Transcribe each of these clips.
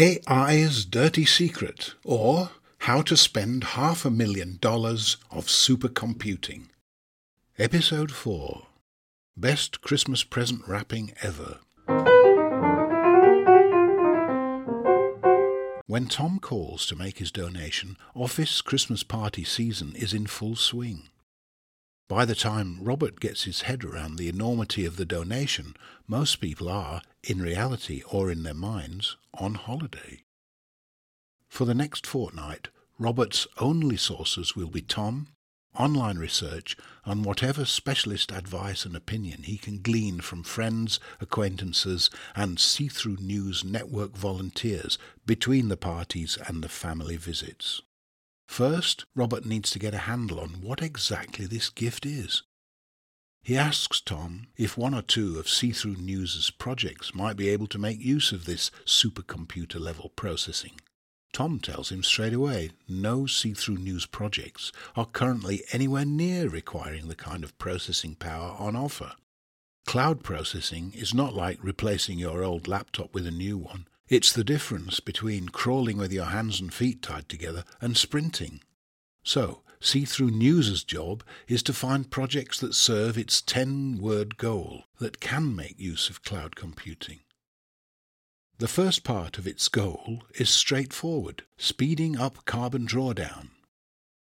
AI's Dirty Secret, or How to Spend Half a Million Dollars of Supercomputing. Episode 4 Best Christmas Present Wrapping Ever. When Tom calls to make his donation, office Christmas party season is in full swing. By the time Robert gets his head around the enormity of the donation, most people are, in reality or in their minds, on holiday. For the next fortnight, Robert's only sources will be Tom, online research, and whatever specialist advice and opinion he can glean from friends, acquaintances, and see-through news network volunteers between the parties and the family visits. First, Robert needs to get a handle on what exactly this gift is. He asks Tom if one or two of See-Through News' projects might be able to make use of this supercomputer level processing. Tom tells him straight away no See-Through News projects are currently anywhere near requiring the kind of processing power on offer. Cloud processing is not like replacing your old laptop with a new one. It's the difference between crawling with your hands and feet tied together and sprinting. So, See-Through News' job is to find projects that serve its 10-word goal that can make use of cloud computing. The first part of its goal is straightforward, speeding up carbon drawdown.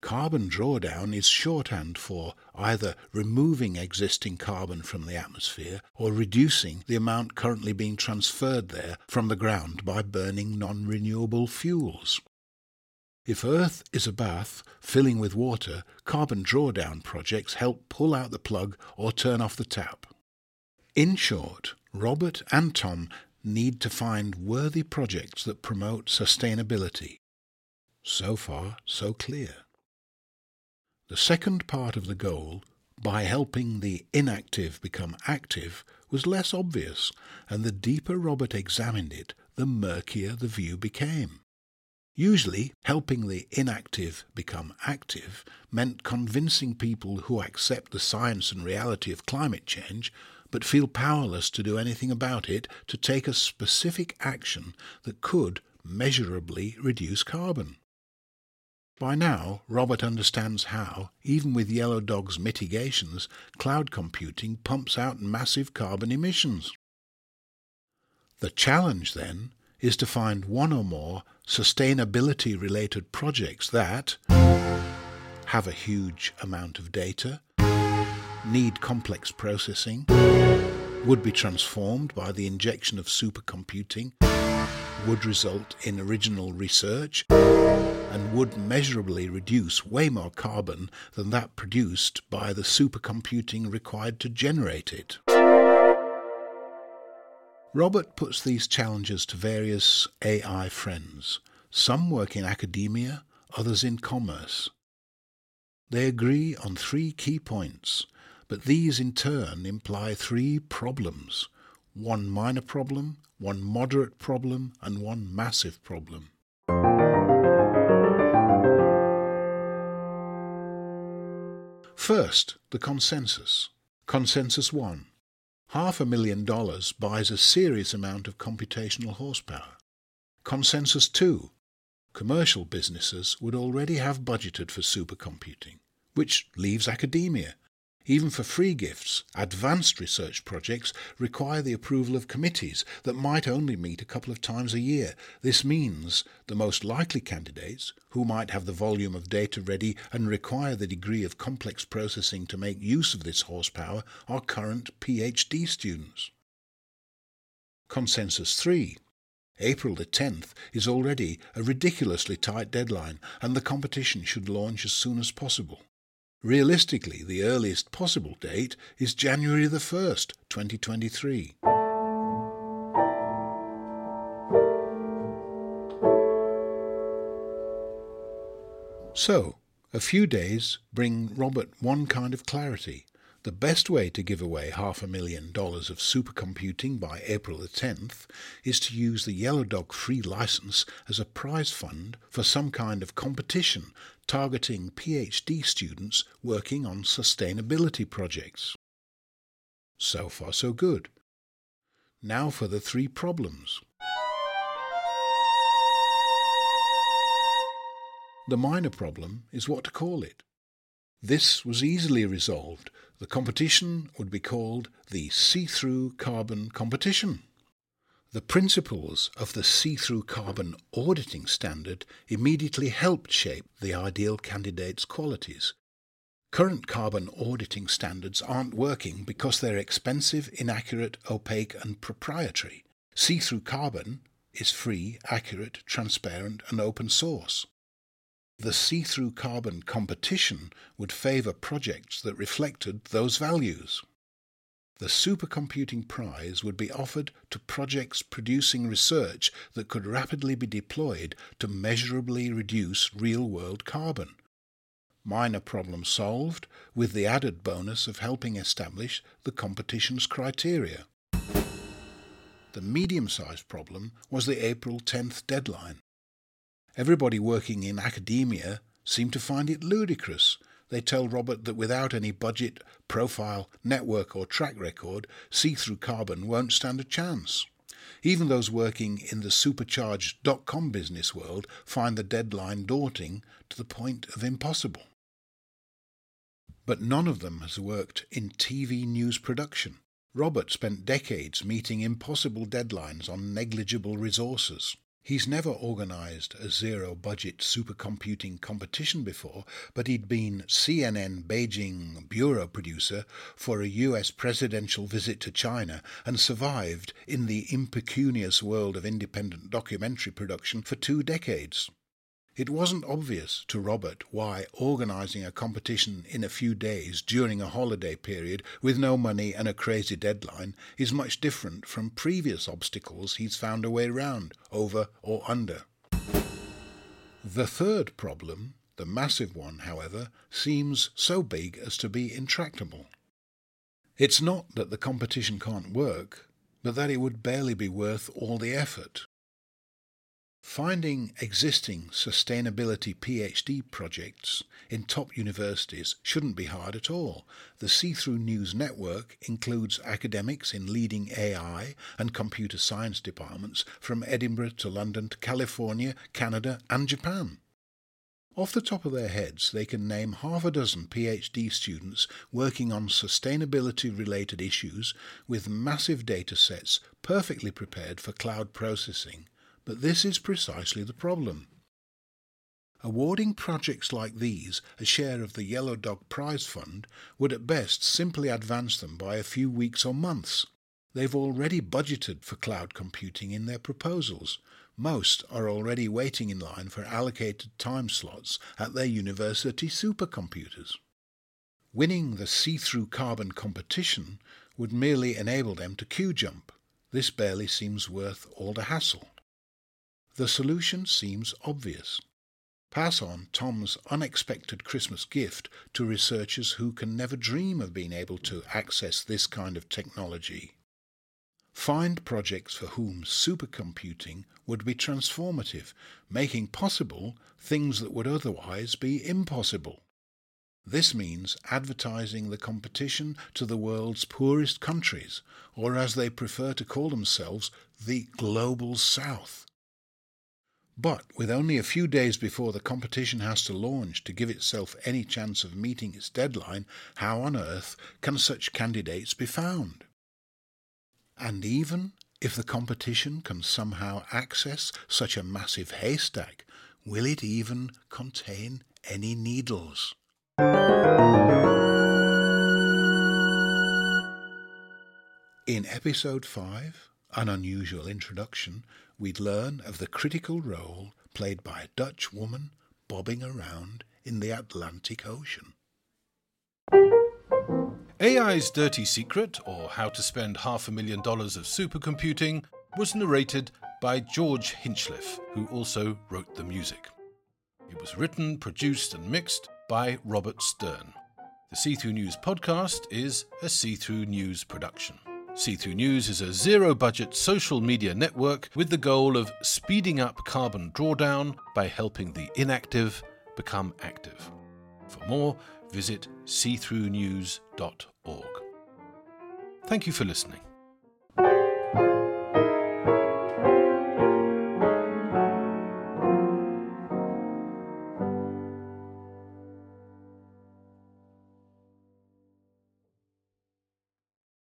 Carbon drawdown is shorthand for either removing existing carbon from the atmosphere or reducing the amount currently being transferred there from the ground by burning non-renewable fuels. If Earth is a bath filling with water, carbon drawdown projects help pull out the plug or turn off the tap. In short, Robert and Tom need to find worthy projects that promote sustainability. So far, so clear. The second part of the goal, by helping the inactive become active, was less obvious, and the deeper Robert examined it, the murkier the view became. Usually, helping the inactive become active meant convincing people who accept the science and reality of climate change but feel powerless to do anything about it to take a specific action that could measurably reduce carbon. By now, Robert understands how, even with Yellow Dog's mitigations, cloud computing pumps out massive carbon emissions. The challenge, then, is to find one or more sustainability-related projects that have a huge amount of data, need complex processing, would be transformed by the injection of supercomputing, would result in original research and would measurably reduce way more carbon than that produced by the supercomputing required to generate it. Robert puts these challenges to various AI friends. Some work in academia, others in commerce. They agree on three key points, but these in turn imply three problems one minor problem, one moderate problem, and one massive problem. First, the consensus. Consensus 1. Half a million dollars buys a serious amount of computational horsepower. Consensus 2. Commercial businesses would already have budgeted for supercomputing, which leaves academia, even for free gifts, advanced research projects require the approval of committees that might only meet a couple of times a year. This means the most likely candidates, who might have the volume of data ready and require the degree of complex processing to make use of this horsepower, are current PhD students. Consensus 3. April the 10th is already a ridiculously tight deadline, and the competition should launch as soon as possible. Realistically, the earliest possible date is January the 1st, 2023. So, a few days bring Robert one kind of clarity. The best way to give away half a million dollars of supercomputing by April the 10th is to use the Yellow Dog free license as a prize fund for some kind of competition targeting PhD students working on sustainability projects. So far, so good. Now for the three problems. The minor problem is what to call it. This was easily resolved. The competition would be called the see through carbon competition. The principles of the see-through carbon auditing standard immediately helped shape the ideal candidate's qualities. Current carbon auditing standards aren't working because they're expensive, inaccurate, opaque and proprietary. See-through carbon is free, accurate, transparent and open source. The see-through carbon competition would favour projects that reflected those values. The supercomputing prize would be offered to projects producing research that could rapidly be deployed to measurably reduce real-world carbon. Minor problem solved, with the added bonus of helping establish the competition's criteria. The medium-sized problem was the April 10th deadline. Everybody working in academia seemed to find it ludicrous. They tell Robert that without any budget, profile, network, or track record, see through carbon won't stand a chance. Even those working in the supercharged dot com business world find the deadline daunting to the point of impossible. But none of them has worked in TV news production. Robert spent decades meeting impossible deadlines on negligible resources. He's never organised a zero budget supercomputing competition before, but he'd been CNN Beijing bureau producer for a US presidential visit to China and survived in the impecunious world of independent documentary production for two decades. It wasn't obvious to Robert why organising a competition in a few days during a holiday period with no money and a crazy deadline is much different from previous obstacles he's found a way round, over or under. The third problem, the massive one, however, seems so big as to be intractable. It's not that the competition can't work, but that it would barely be worth all the effort. Finding existing sustainability PhD projects in top universities shouldn't be hard at all. The See Through News network includes academics in leading AI and computer science departments from Edinburgh to London to California, Canada, and Japan. Off the top of their heads, they can name half a dozen PhD students working on sustainability related issues with massive data sets perfectly prepared for cloud processing but this is precisely the problem. Awarding projects like these a share of the Yellow Dog Prize Fund would at best simply advance them by a few weeks or months. They've already budgeted for cloud computing in their proposals. Most are already waiting in line for allocated time slots at their university supercomputers. Winning the see-through carbon competition would merely enable them to queue jump. This barely seems worth all the hassle. The solution seems obvious. Pass on Tom's unexpected Christmas gift to researchers who can never dream of being able to access this kind of technology. Find projects for whom supercomputing would be transformative, making possible things that would otherwise be impossible. This means advertising the competition to the world's poorest countries, or as they prefer to call themselves, the Global South. But with only a few days before the competition has to launch to give itself any chance of meeting its deadline, how on earth can such candidates be found? And even if the competition can somehow access such a massive haystack, will it even contain any needles? In episode 5, An Unusual Introduction, we'd learn of the critical role played by a Dutch woman bobbing around in the Atlantic Ocean. AI's Dirty Secret, or How to Spend Half a Million Dollars of Supercomputing, was narrated by George Hinchliffe, who also wrote the music. It was written, produced, and mixed by Robert Stern. The See Through News podcast is a See Through News production. See Through News is a zero budget social media network with the goal of speeding up carbon drawdown by helping the inactive become active. For more, visit seethroughnews.org. Thank you for listening.